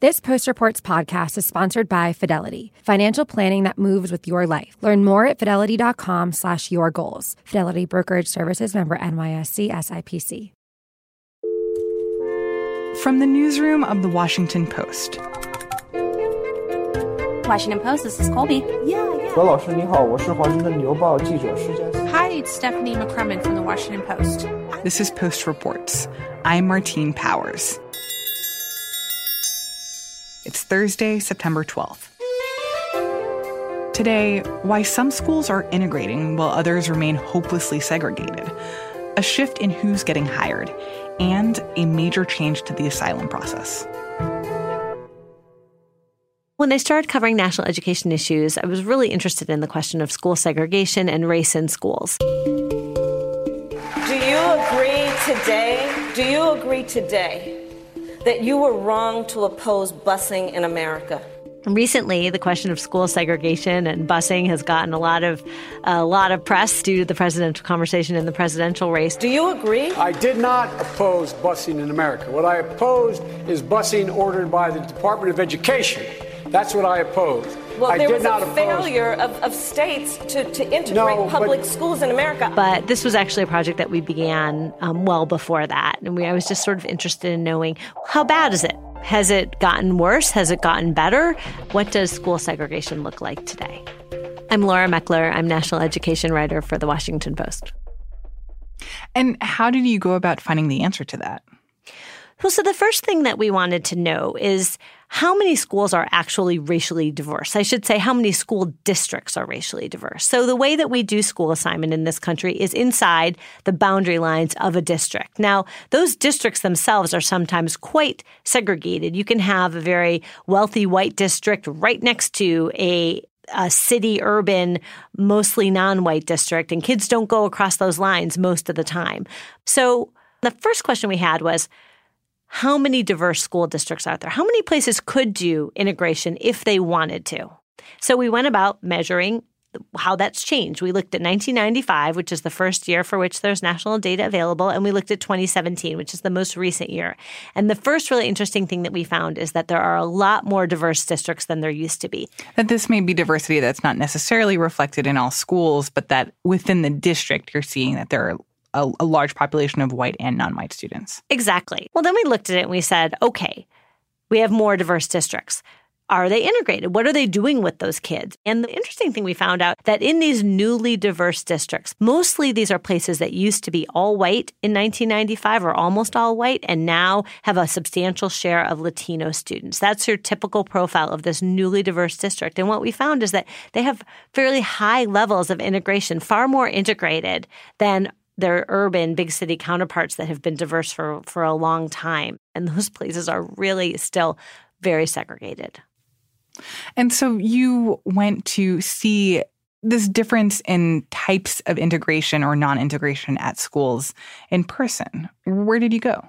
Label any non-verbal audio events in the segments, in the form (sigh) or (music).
This Post Reports podcast is sponsored by Fidelity, financial planning that moves with your life. Learn more at fidelity.com slash your goals. Fidelity Brokerage Services member NYSE SIPC. From the newsroom of The Washington Post. Washington Post, this is Colby. Yeah, yeah. 何老师你好，我是华盛顿邮报记者施佳。Hi, it's Stephanie McCrummen from The Washington Post. This is Post Reports. I'm Martine Powers. It's Thursday, September 12th. Today, why some schools are integrating while others remain hopelessly segregated, a shift in who's getting hired, and a major change to the asylum process. When I started covering national education issues, I was really interested in the question of school segregation and race in schools. Do you agree today? Do you agree today that you were wrong to oppose busing in America? Recently, the question of school segregation and busing has gotten a lot of a lot of press due to the presidential conversation in the presidential race. Do you agree? I did not oppose busing in America. What I opposed is busing ordered by the Department of Education. That's what I opposed. Well, I there did was a failure of, of states to, to integrate No, but- public schools in America. But this was actually a project that we began um, well before that, and we, I was just sort of interested in knowing how bad is it? Has it gotten worse? Has it gotten better? What does school segregation look like today? I'm Laura Meckler. I'm national education writer for the Washington Post. And how did you go about finding the answer to that? Well, so the first thing that we wanted to know is how many schools are actually racially diverse? I should say, how many school districts are racially diverse? So, the way that we do school assignment in this country is inside the boundary lines of a district. Now, those districts themselves are sometimes quite segregated. You can have a very wealthy white district right next to a a city, urban, mostly non white district, and kids don't go across those lines most of the time. So, the first question we had was how many diverse school districts are there? How many places could do integration if they wanted to? So we went about measuring how that's changed. We looked at 1995, which is the first year for which there's national data available, and we looked at 2017, which is the most recent year. And the first really interesting thing that we found is that there are a lot more diverse districts than there used to be. That this may be diversity that's not necessarily reflected in all schools, but that within the district, you're seeing that there are a, a large population of white and non white students. Exactly. Well, then we looked at it and we said, okay, we have more diverse districts. Are they integrated? What are they doing with those kids? And the interesting thing we found out that in these newly diverse districts, mostly these are places that used to be all white in 1995 or almost all white and now have a substantial share of Latino students. That's your typical profile of this newly diverse district. And what we found is that they have fairly high levels of integration, far more integrated than their urban big city counterparts that have been diverse for, for a long time. And those (laughs) places are really still very segregated. And so you went to see this difference in types of integration or non integration at schools in person. Where did you go?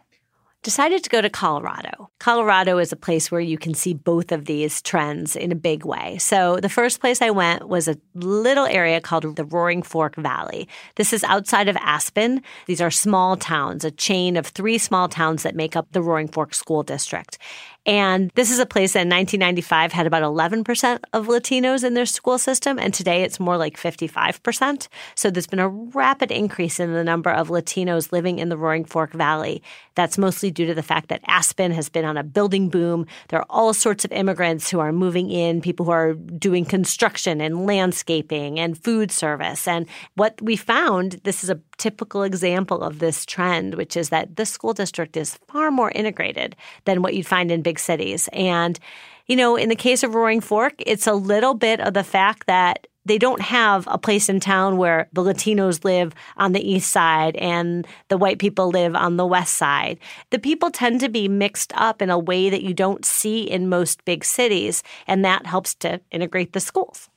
Decided to go to Colorado. Colorado is a place where you can see both of these trends in a big way. So the first place I went was a little area called the Roaring Fork Valley. This is outside of Aspen. These are small towns, a chain of three small towns that make up the Roaring Fork School District. And this is a place that in 1995 had about 11% of Latinos in their school system, and today it's more like 55%. So there's been a rapid increase in the number of Latinos living in the Roaring Fork Valley. That's mostly due to the fact that Aspen has been on a building boom. There are all sorts of immigrants who are moving in, people who are doing construction and landscaping and food service. And what we found, this is a typical example of this trend, which is that the school district is far more integrated than what you'd find in big cities. And, you know, in the case of Roaring Fork, it's a little bit of the fact that they don't have a place in town where the Latinos live on the east side and the white people live on the west side. The people tend to be mixed up in a way that you don't see in most big cities, and that helps to integrate the schools.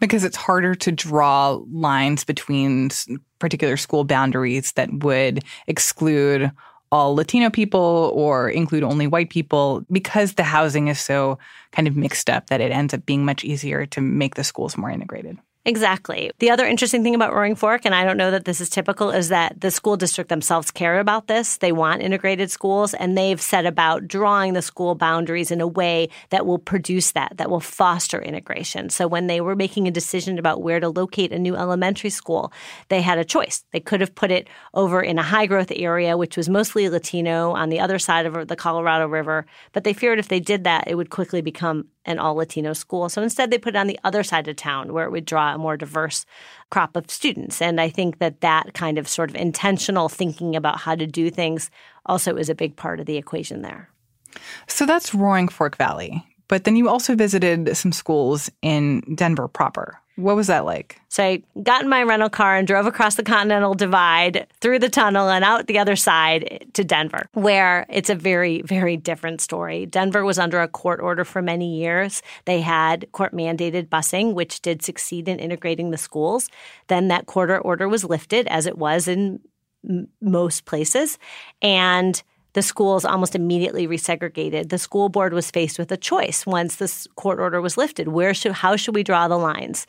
Because it's harder to draw lines between particular school boundaries that would exclude all Latino people or include only white people because the housing is so kind of mixed up that it ends up being much easier to make the schools more integrated. Exactly. The other interesting thing about Roaring Fork, and I don't know that this is typical, is that the school district themselves care about this. They want integrated schools, and they've set about drawing the school boundaries in a way that will produce that, that will foster integration. So when they were making a decision about where to locate a new elementary school, they had a choice. They could have put it over in a high growth area, which was mostly Latino on the other side of the Colorado River, but they feared if they did that, it would quickly become an all Latino school. So instead, they put it on the other side of town where it would draw a more diverse crop of students. And I think that that kind of sort of intentional thinking about how to do things also is a big part of the equation there. So that's Roaring Fork Valley. But then you also visited some schools in Denver proper. What was that like? So I got in my rental car and drove across the Continental Divide through the tunnel and out the other side to Denver, where it's a very, very different story. Denver was under a court order for many years. They had court mandated busing, which did succeed in integrating the schools. Then that court order was lifted, as it was in m- most places. And the schools almost immediately resegregated. The school board was faced with a choice once this court order was lifted. Where should how should we draw the lines?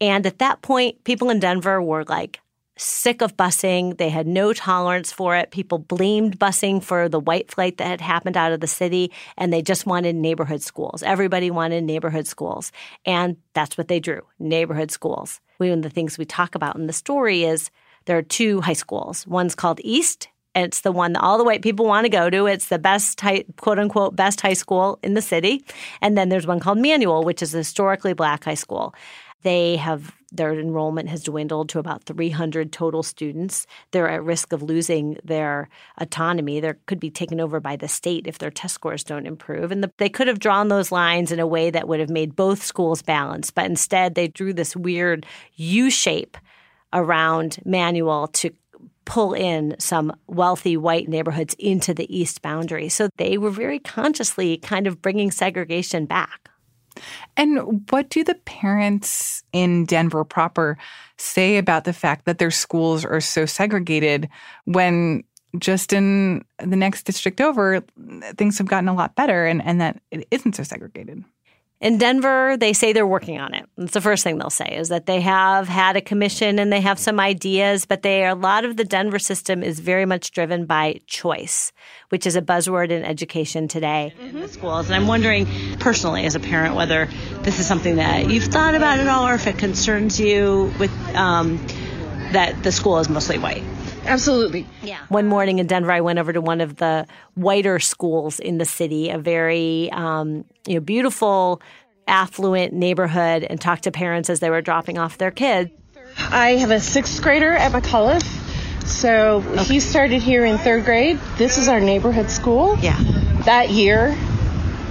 And at that point, people in Denver were like sick of busing. They had no tolerance for it. People blamed busing for the white flight that had happened out of the city, and they just wanted neighborhood schools. Everybody wanted neighborhood schools. And that's what they drew neighborhood schools. One of the things we talk about in the story is there are two high schools. One's called East, it's the one that all the white people want to go to. It's the best, high, quote unquote, best high school in the city. And then there's one called Manual, which is a historically black high school. They have their enrollment has dwindled to about 300 total students. They're at risk of losing their autonomy. They could be taken over by the state if their test scores don't improve. And the, they could have drawn those lines in a way that would have made both schools balanced. But instead, they drew this weird U shape around Manual to pull in some wealthy white neighborhoods into the east boundary. So they were very consciously kind of bringing segregation back. And what do the parents in Denver proper say about the fact that their schools are so segregated when just in the next district over, things have gotten a lot better and, and that it isn't so segregated? In Denver, they say they're working on it. That's the first thing they'll say is that they have had a commission and they have some ideas, but they a lot of the Denver system is very much driven by choice, which is a buzzword in education today in the schools. And I'm wondering personally as a parent whether this is something that you've thought about at all or if it concerns you with um, that the school is mostly white. Absolutely. Yeah. One morning in Denver, I went over to one of the whiter schools in the city, a very um, you know beautiful, affluent neighborhood, and talked to parents as they were dropping off their kids. I have a sixth grader at McCullough. So okay. he started here in third grade. This is our neighborhood school. Yeah. That year,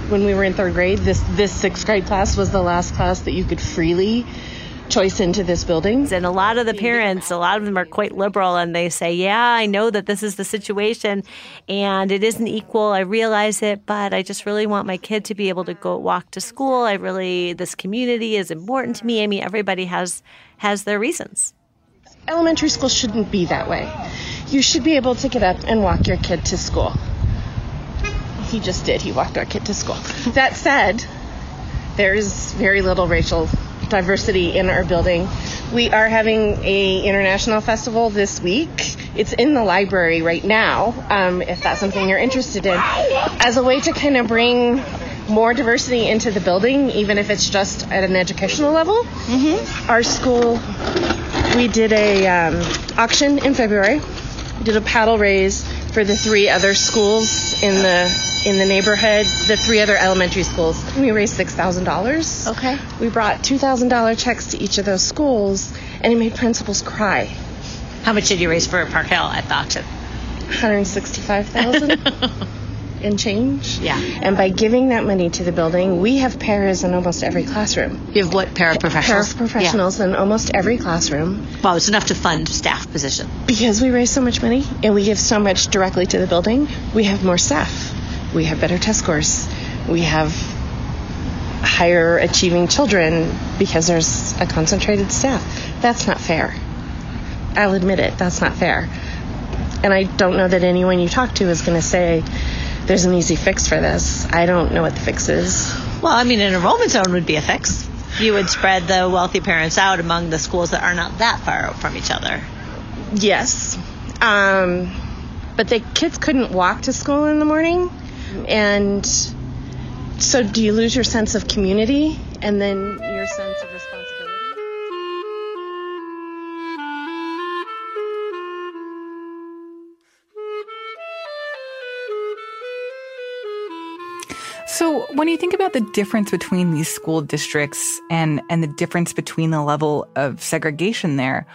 when we were in third grade, this this sixth grade class was the last class that you could freely choice into this building. And a lot of the parents, a lot of them are quite liberal and they say, Yeah, I know that this is the situation and it isn't equal. I realize it, but I just really want my kid to be able to go walk to school. I really, this community is important to me. I mean, everybody has has their reasons. Elementary school shouldn't be that way. You should be able to get up and walk your kid to school. He just did. He walked our kid to school. That said, there is very little racial diversity in our building. We are having a international festival this week. It's in the library right now, um, if that's something you're interested in, as a way to kind of bring more diversity into the building, even if it's just at an educational level. Mm-hmm. Our school, we did a um, auction in February. We did a paddle raise for the three other schools in the in the neighborhood, the three other elementary schools. We raised six thousand dollars. Okay. We brought two thousand dollar checks to each of those schools, and it made principals cry. How much did you raise for Park Hill at the auction? One hundred sixty-five thousand. (laughs) and change. Yeah. And by giving that money to the building, we have paras in almost every classroom. You have what paraprofessionals? Paraprofessionals yeah. in almost every classroom. Wow, it's enough to fund staff position. Because we raise so much money and we give so much directly to the building, we have more staff we have better test scores. We have higher achieving children because there's a concentrated staff. That's not fair. I'll admit it, that's not fair. And I don't know that anyone you talk to is going to say there's an easy fix for this. I don't know what the fix is. Well, I mean, an enrollment zone would be a fix. you would spread the wealthy parents out among the schools that are not that far from each other. Yes. Um, but the kids couldn't walk to school in the morning. And so do you lose your sense of community and then your sense of responsibility? So, when you think about the difference between these school districts and and the difference between the level of segregation there,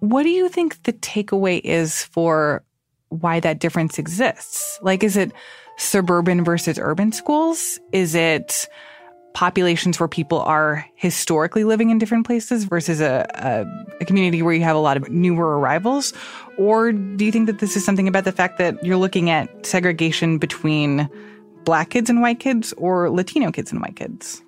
what do you think the takeaway is for why that difference exists? Like is it suburban versus urban schools? Is it populations where people are historically living in different places versus a, a, a, community where you have a lot of newer arrivals? Or do you think that this is something about the fact that you're looking at segregation between black kids and white kids or Latino kids and white kids?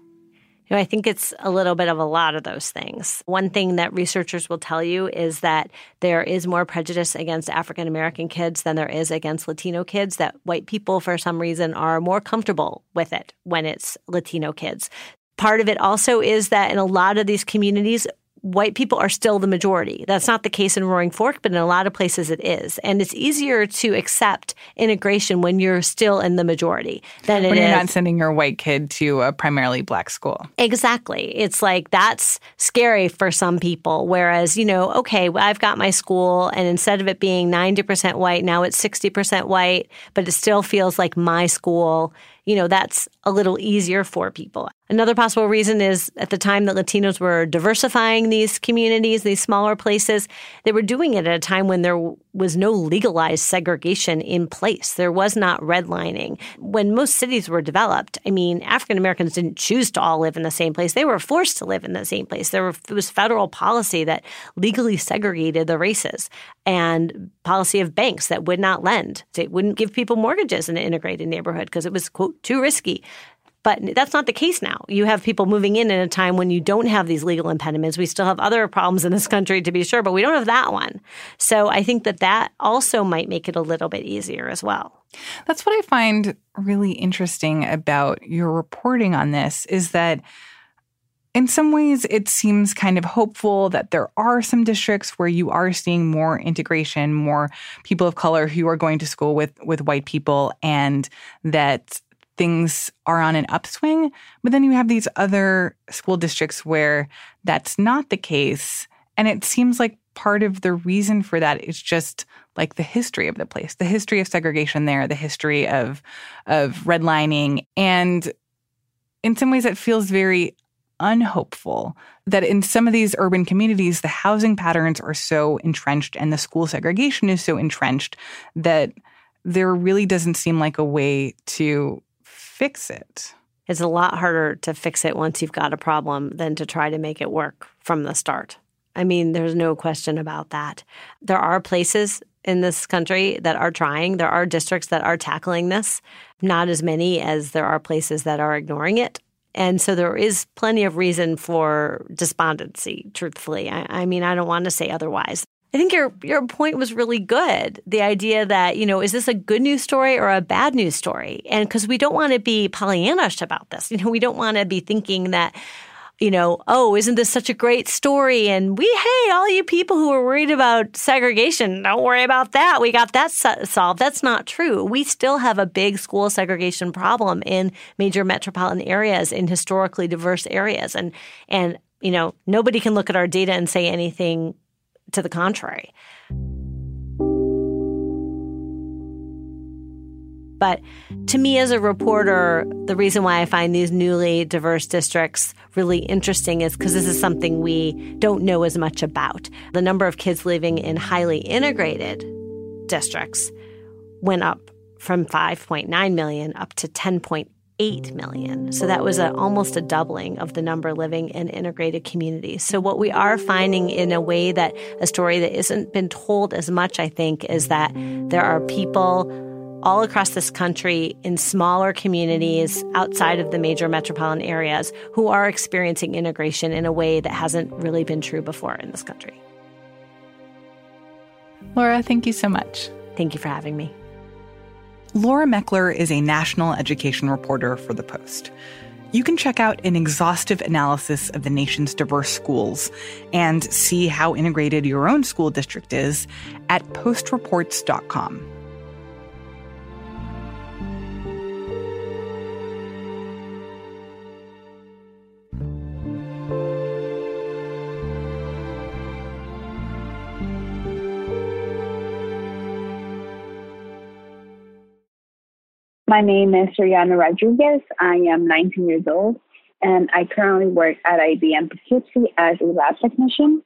You know, I think it's a little bit of a lot of those things. One thing that researchers will tell you is that there is more prejudice against African American kids than there is against Latino kids, that white people, for some reason, are more comfortable with it when it's Latino kids. Part of it also is that in a lot of these communities, white people are still the majority. That's not the case in Roaring Fork, but in a lot of places it is. And it's easier to accept integration when you're still in the majority than when you're is- not sending your white kid to a primarily black school. Exactly. It's like that's scary for some people. Whereas, you know, okay, I've got my school, and instead of it being 90% white, now it's 60% white, but it still feels like my school. You know, that's a little easier for people. Another possible reason is at the time that Latinos were diversifying these communities, these smaller places, they were doing it at a time when there was no legalized segregation in place. There was not redlining. When most cities were developed, I mean, African Americans didn't choose to all live in the same place. They were forced to live in the same place. There, was federal policy that legally segregated the races and policy of banks that would not lend. They wouldn't give people mortgages in an integrated neighborhood because it was, quote, too risky. But that's not the case now. You have people moving in at a time when you don't have these legal impediments. We still have other problems in this country, to be sure, but we don't have that one. So I think that that also might make it a little bit easier as well. That's what I find really interesting about your reporting on this is that in some ways it seems kind of hopeful that there are some districts where you are seeing more integration, more people of color who are going to school with with white people and that things are on an upswing. But then you have these other school districts where that's not the case. And it seems like part of the reason for that is just like the history of the place, the history of segregation there, the history of of redlining. And in some ways it feels very unhopeful that in some of these urban communities, the housing patterns are so entrenched and the school segregation is so entrenched that there really doesn't seem like a way to fix it. It's a lot harder to fix it once you've got a problem than to try to make it work from the start. I mean, there's no question about that. There are places in this country that are trying, there are districts that are tackling this, not as many as there are places that are ignoring it. And so there is plenty of reason for despondency, truthfully. I, I mean, I don't want to say otherwise. I think your your point was really good. The idea that, you know, is this a good news story or a bad news story? And because we don't want to be Pollyannish about this. You know, we don't want to be thinking that, you know, oh, isn't this such a great story? And we, hey, all you people who are worried about segregation, don't worry about that. We got that solved. That's not true. We still have a big school segregation problem in major metropolitan areas, in historically diverse areas. And, and, you know, nobody can look at our data and say anything to the contrary. But to me, as a reporter, the reason why I find these newly diverse districts really interesting is because this is something we don't know as much about. The number of kids living in highly integrated districts went up from 5.9 million up to 10.8 million. So that was a, almost a doubling of the number living in integrated communities. So what we are finding in a way that a story that isn't been told as much, I think, is that there are people all across this country in smaller communities outside of the major metropolitan areas who are experiencing integration in a way that hasn't really been true before in this country. Laura, thank you so much. Thank you for having me. Laura Meckler is a national education reporter for The Post. You can check out an exhaustive analysis of the nation's diverse schools and see how integrated your own school district is at postreports.com. My name is Suriana Rodriguez. I am 19 years old, and I currently work at IBM Poughkeepsie as a lab technician.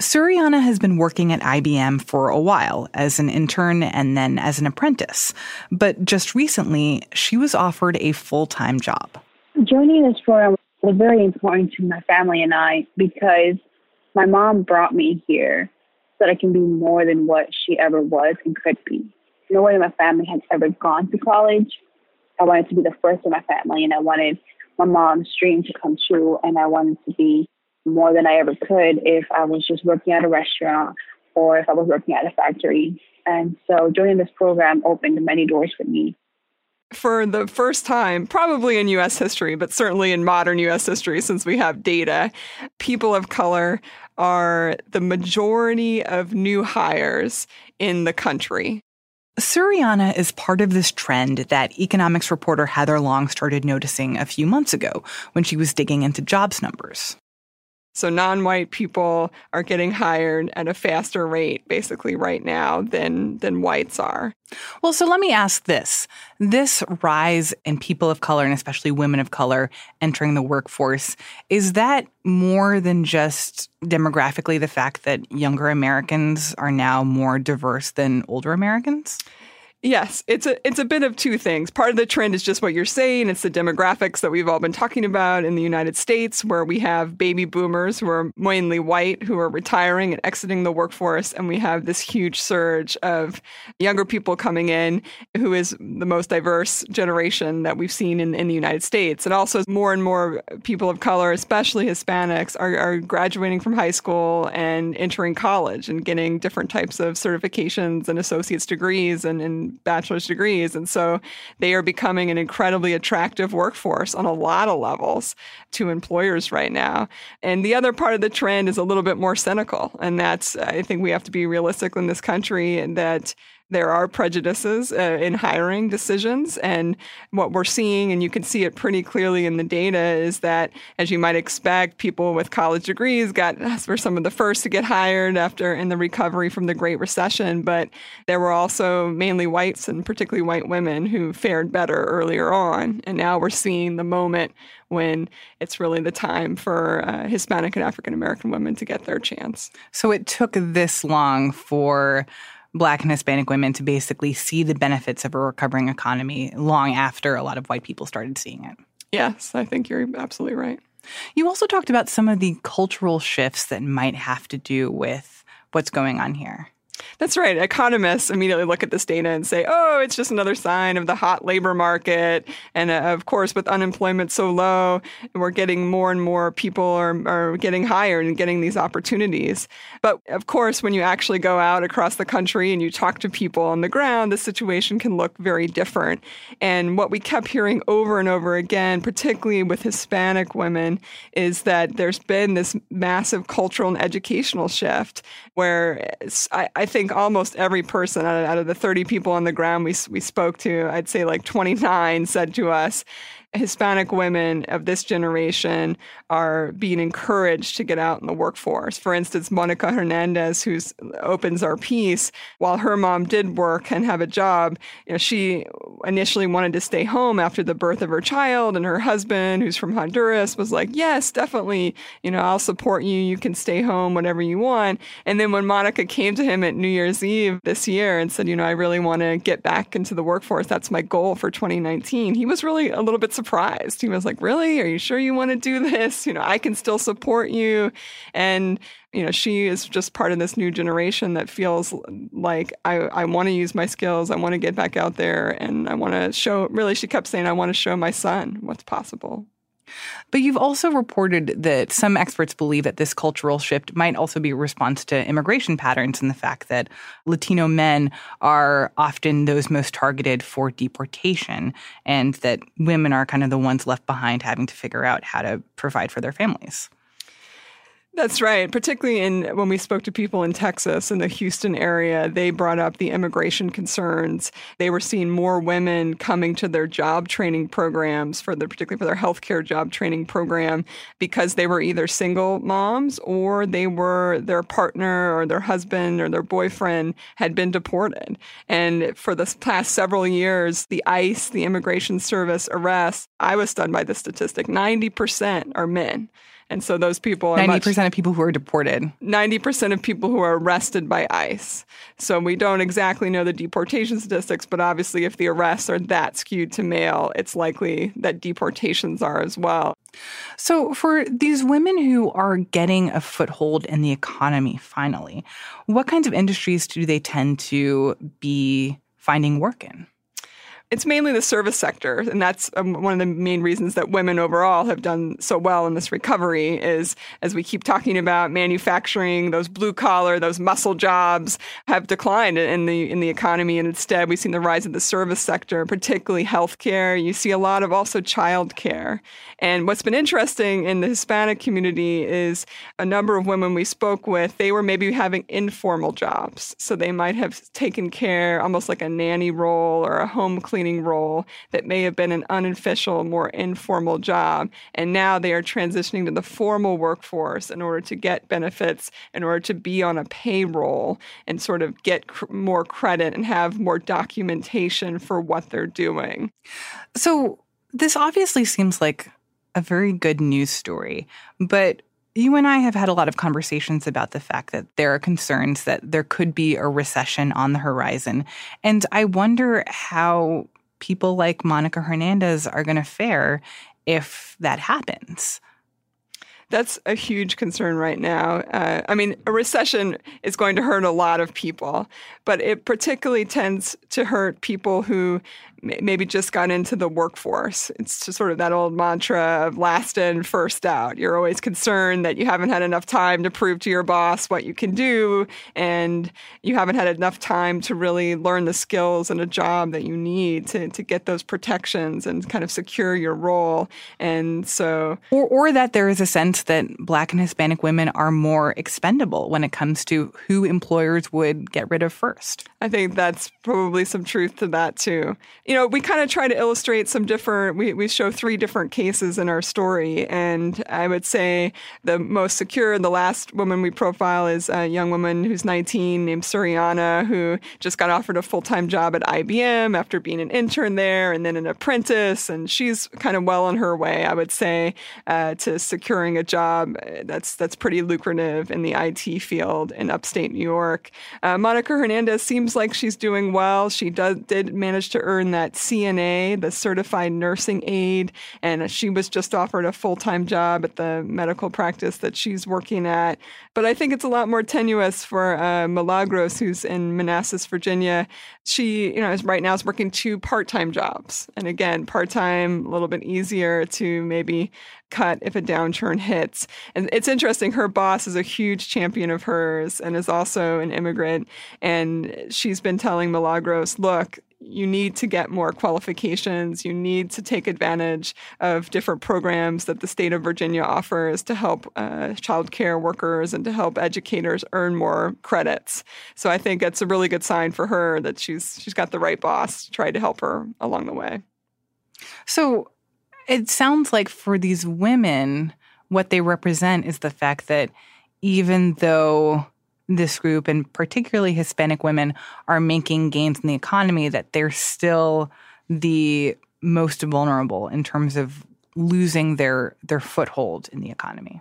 Suriana has been working at IBM for a while as an intern and then as an apprentice. But just recently, she was offered a full time job. Joining this program was very important to my family and I because my mom brought me here so that I can be more than what she ever was and could be no one in my family had ever gone to college. I wanted to be the first in my family, and I wanted my mom's dream to come true, and I wanted to be more than I ever could if I was just working at a restaurant or if I was working at a factory. And so joining this program opened many doors for me. For the first time, probably in US history, but certainly in modern US history, since we have data, people of color are the majority of new hires in the country. Suriana is part of this trend that economics reporter Heather Long started noticing a few months ago when she was digging into jobs numbers. So non white people are getting hired at a faster rate basically right now than than whites are. Well, so let me ask this. This rise in people of color and especially women of color entering the workforce, is that more than just demographically the fact that younger Americans are now more diverse than older Americans? Yes, it's a it's a bit of two things. Part of the trend is just what you're saying. It's the demographics that we've all been talking about in the United States, where we have baby boomers who are mainly white who are retiring and exiting the workforce, and we have this huge surge of younger people coming in, who is the most diverse generation that we've seen in, in the United States. And also, more and more people of color, especially Hispanics, are, are graduating from high school and entering college and getting different types of certifications and associate's degrees and, and bachelor's degrees. And so they are becoming an incredibly attractive workforce on a lot of levels to employers right now. And the other part of the trend is a little bit more cynical. And that's, I think we have to be realistic in this country and that there are prejudices uh, in hiring decisions. And what we're seeing, and you can see it pretty clearly in the data, is that, as you might expect, people with college degrees got were some of the first to get hired after in the recovery from the Great Recession. But there were also mainly whites and particularly white women who fared better earlier on. And now we're seeing the moment when it's really the time for uh, Hispanic and African American women to get their chance. So it took this long for Black and Hispanic women to basically see the benefits of a recovering economy long after a lot of white people started seeing it. Yes, I think you're absolutely right. You also talked about some of the cultural shifts that might have to do with what's going on here. That's right. Economists immediately look at this data and say, oh, it's just another sign of the hot labor market. And uh, of course, with unemployment so low, we're getting more and more people are, are getting hired and getting these opportunities. But of course, when you actually go out across the country and you talk to people on the ground, the situation can look very different. And what we kept hearing over and over again, particularly with Hispanic women, is that there's been this massive cultural and educational shift where I, I think almost every person out of, out of the 30 people on the ground we, we spoke to, I'd say like 29 said to us, Hispanic women of this generation are being encouraged to get out in the workforce. For instance, Monica Hernandez, who opens our piece, while her mom did work and have a job, you know, she initially wanted to stay home after the birth of her child, and her husband, who's from Honduras, was like, "Yes, definitely. You know, I'll support you. You can stay home, whatever you want." And then when Monica came to him at New Year's Eve this year and said, "You know, I really want to get back into the workforce. That's my goal for 2019," he was really a little bit surprised. He was like, Really? Are you sure you want to do this? You know, I can still support you. And, you know, she is just part of this new generation that feels like I, I want to use my skills. I want to get back out there and I want to show, really, she kept saying, I want to show my son what's possible. But you've also reported that some experts believe that this cultural shift might also be a response to immigration patterns and the fact that Latino men are often those most targeted for deportation and that women are kind of the ones left behind having to figure out how to provide for their families. That's right. Particularly in when we spoke to people in Texas in the Houston area, they brought up the immigration concerns. They were seeing more women coming to their job training programs for the particularly for their healthcare job training program because they were either single moms or they were their partner or their husband or their boyfriend had been deported. And for the past several years, the ICE, the Immigration Service arrests, I was stunned by the statistic, 90% are men. And so those people are 90% much, of people who are deported. 90% of people who are arrested by ICE. So we don't exactly know the deportation statistics, but obviously if the arrests are that skewed to male, it's likely that deportations are as well. So for these women who are getting a foothold in the economy finally, what kinds of industries do they tend to be finding work in? It's mainly the service sector, and that's um, one of the main reasons that women overall have done so well in this recovery. Is as we keep talking about manufacturing, those blue collar, those muscle jobs have declined in the in the economy, and instead we've seen the rise of the service sector, particularly healthcare. You see a lot of also childcare, and what's been interesting in the Hispanic community is a number of women we spoke with. They were maybe having informal jobs, so they might have taken care, almost like a nanny role or a home cleaning cleaning role that may have been an unofficial, more informal job. And now they are transitioning to the formal workforce in order to get benefits, in order to be on a payroll and sort of get cr- more credit and have more documentation for what they're doing. So, this obviously seems like a very good news story, but you and I have had a lot of conversations about the fact that there are concerns that there could be a recession on the horizon. And I wonder how people like Monica Hernandez are going to fare if that happens. That's a huge concern right now. Uh, I mean, a recession is going to hurt a lot of people, but it particularly tends to hurt people who maybe just got into the workforce. It's just sort of that old mantra of last in, first out. You're always concerned that you haven't had enough time to prove to your boss what you can do, and you haven't had enough time to really learn the skills and a job that you need to, to get those protections and kind of secure your role. And so. Or, or that there is a sense that Black and Hispanic women are more expendable when it comes to who employers would get rid of first. I think that's probably some truth to that, too you know, we kind of try to illustrate some different, we, we show three different cases in our story. And I would say the most secure, and the last woman we profile is a young woman who's 19 named Suriana, who just got offered a full time job at IBM after being an intern there and then an apprentice. And she's kind of well on her way, I would say, uh, to securing a job that's, that's pretty lucrative in the IT field in upstate New York. Uh, Monica Hernandez seems like she's doing well. She does, did manage to earn that that CNA, the certified nursing aide, and she was just offered a full time job at the medical practice that she's working at. But I think it's a lot more tenuous for uh, Milagros, who's in Manassas, Virginia. She, you know, is right now is working two part time jobs, and again, part time, a little bit easier to maybe cut if a downturn hits. And it's interesting, her boss is a huge champion of hers and is also an immigrant. And she's been telling Milagros, look, you need to get more qualifications. You need to take advantage of different programs that the state of Virginia offers to help uh, child care workers and to help educators earn more credits. So I think it's a really good sign for her that she's she's got the right boss to try to help her along the way. So it sounds like for these women, what they represent is the fact that even though this group and particularly Hispanic women are making gains in the economy, that they're still the most vulnerable in terms of losing their their foothold in the economy.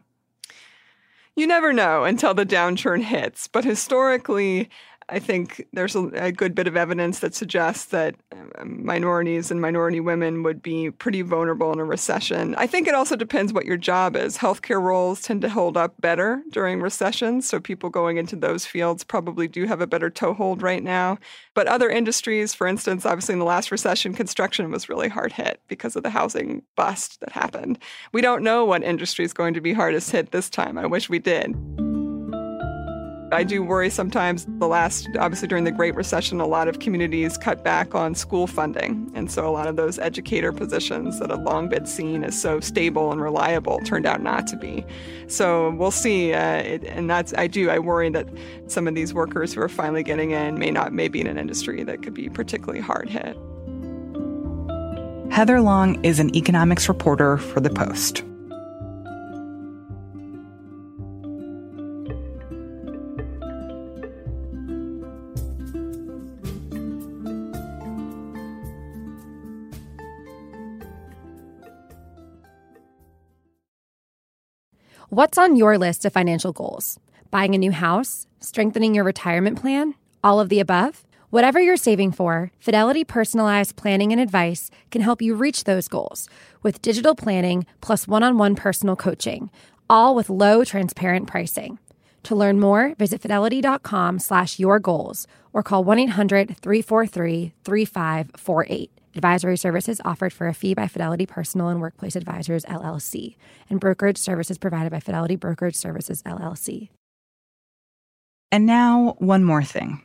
You never know until the downturn hits, but historically I think there's a, a, good bit of evidence that suggests that um, minorities and minority women would be pretty vulnerable in a recession. I think it also depends what your job is. Healthcare roles tend to hold up better during recessions, so people going into those fields probably do have a better toehold right now. But other industries, for instance, obviously in the last recession, construction was really hard hit because of the housing bust that happened. We don't know what industry is going to be hardest hit this time. I wish we did. I do worry sometimes the last, obviously during the Great Recession, a lot of communities cut back on school funding. And so a lot of those educator positions that have long been seen as so stable and reliable turned out not to be. So we'll see. Uh, it, and that's, I do, I worry that some of these workers who are finally getting in may not, may be in an industry that could be particularly hard hit. Heather Long is an economics reporter for The Post. What's on your list of financial goals? Buying a new house? Strengthening your retirement plan? All of the above? Whatever you're saving for, Fidelity Personalized Planning and Advice can help you reach those goals with digital planning plus one on one personal coaching, all with low, transparent pricing. To learn more, visit fidelity.com slash your goals or call 1 800 343 3548. Advisory services offered for a fee by Fidelity Personal and Workplace Advisors LLC, and brokerage services provided by Fidelity Brokerage Services LLC. And now, one more thing.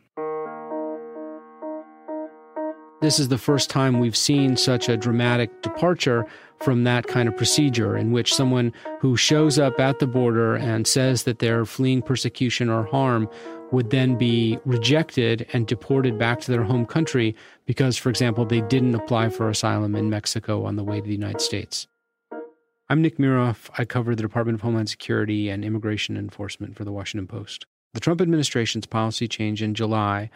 This is the first time we've seen such a dramatic departure from that kind of procedure in which someone who shows up at the border and says that they're fleeing persecution or harm would then be rejected and deported back to their home country because, for example, they didn't apply for asylum in Mexico on the way to the United States. I'm Nick Miroff. I cover the Department of Homeland Security and Immigration Enforcement for the Washington Post. The Trump administration's policy change in July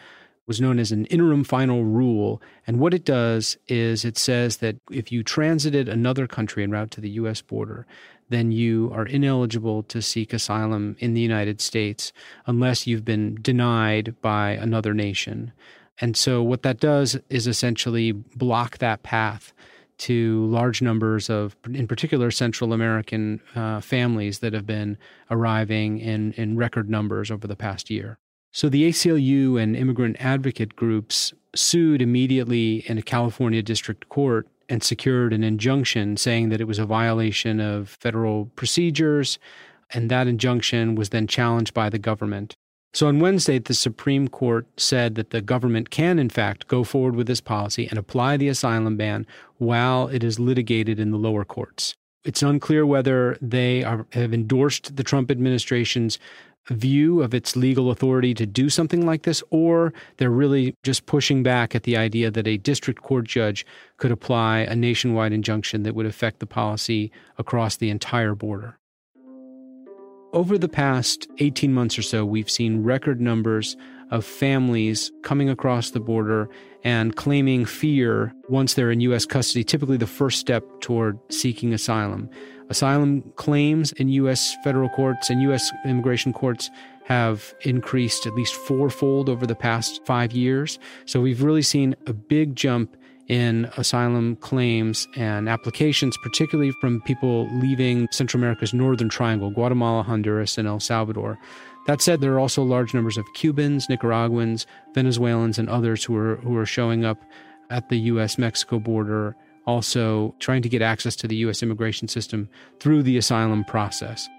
was known as an interim final rule. And what it does is it says that if you transited another country en route to the U.S. border, then you are ineligible to seek asylum in the United States unless you've been denied by another nation. And so, what that does is essentially block that path to large numbers of, in particular, Central American uh, families that have been arriving in, in record numbers over the past year. So, the ACLU and immigrant advocate groups sued immediately in a California district court and secured an injunction saying that it was a violation of federal procedures, and that injunction was then challenged by the government. So on Wednesday, the Supreme Court said that the government can, in fact, go forward with this policy and apply the asylum ban while it is litigated in the lower courts. It's unclear whether they are, have endorsed the Trump administration's view of its legal authority to do something like this, or they're really just pushing back at the idea that a district court judge could apply a nationwide injunction that would affect the policy across the entire border. Over the past 18 months or so, we've seen record numbers of families coming across the border and claiming fear once they're in U.S. custody, typically the first step toward seeking asylum. Asylum claims in U.S. federal courts and U.S. immigration courts have increased at least fourfold over the past five years. So we've really seen a big jump in asylum claims and applications, particularly from people leaving Central America's northern triangle, Guatemala, Honduras, and El Salvador. That said, there are also large numbers of Cubans, Nicaraguans, Venezuelans, and others who are who are showing up at the U.S. Mexico border also trying to get access to the U.S. immigration system through the asylum process.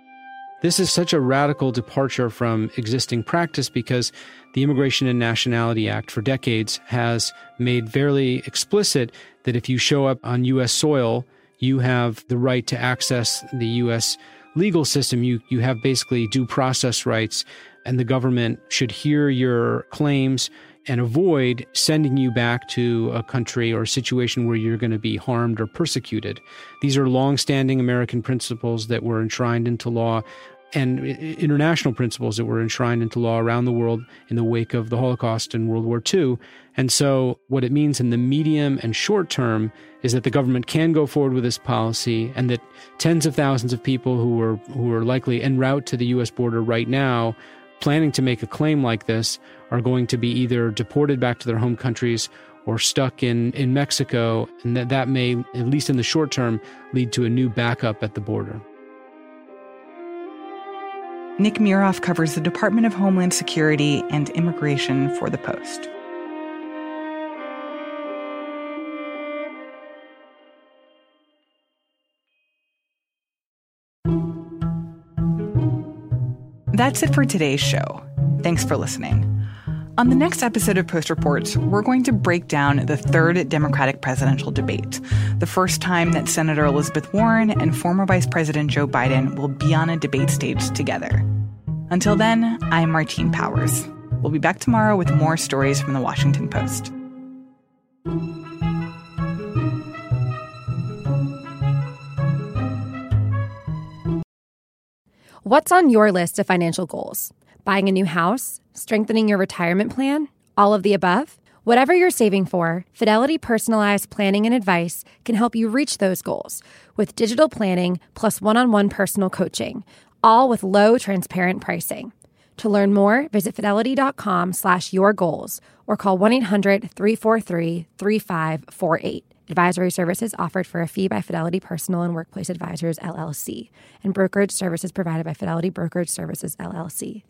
This is such a radical departure from existing practice because the Immigration and Nationality Act for decades has made fairly explicit that if you show up on U.S. soil, you have the right to access the U.S. legal system. You, you have basically due process rights, and the government should hear your claims and avoid sending you back to a country or a situation where you're going to be harmed or persecuted. These are long-standing American principles that were enshrined into law and international principles that were enshrined into law around the world in the wake of the Holocaust and World War II. And so, what it means in the medium and short term is that the government can go forward with this policy, and that tens of thousands of people who are who are likely en route to the U.S. border right now planning to make a claim like this are going to be either deported back to their home countries or stuck in, in Mexico, and that, that may, at least in the short term, lead to a new backup at the border. Nick Miroff covers the Department of Homeland Security and immigration for The Post. That's it for today's show. Thanks for listening. On the next episode of Post Reports, we're going to break down the third Democratic presidential debate, the first time that Senator Elizabeth Warren and former Vice President Joe Biden will be on a debate stage together. Until then, I'm Martine Powers. We'll be back tomorrow with more stories from the Washington Post. What's on your list of financial goals? Buying a new house? Strengthening your retirement plan? All of the above? Whatever you're saving for, Fidelity Personalized Planning and Advice can help you reach those goals with digital planning plus one on one personal coaching, all with low, transparent pricing. To learn more, visit fidelity.com slash your goals or call 1 800 343 3548. Advisory services offered for a fee by Fidelity Personal and Workplace Advisors, LLC, and brokerage services provided by Fidelity Brokerage Services, LLC.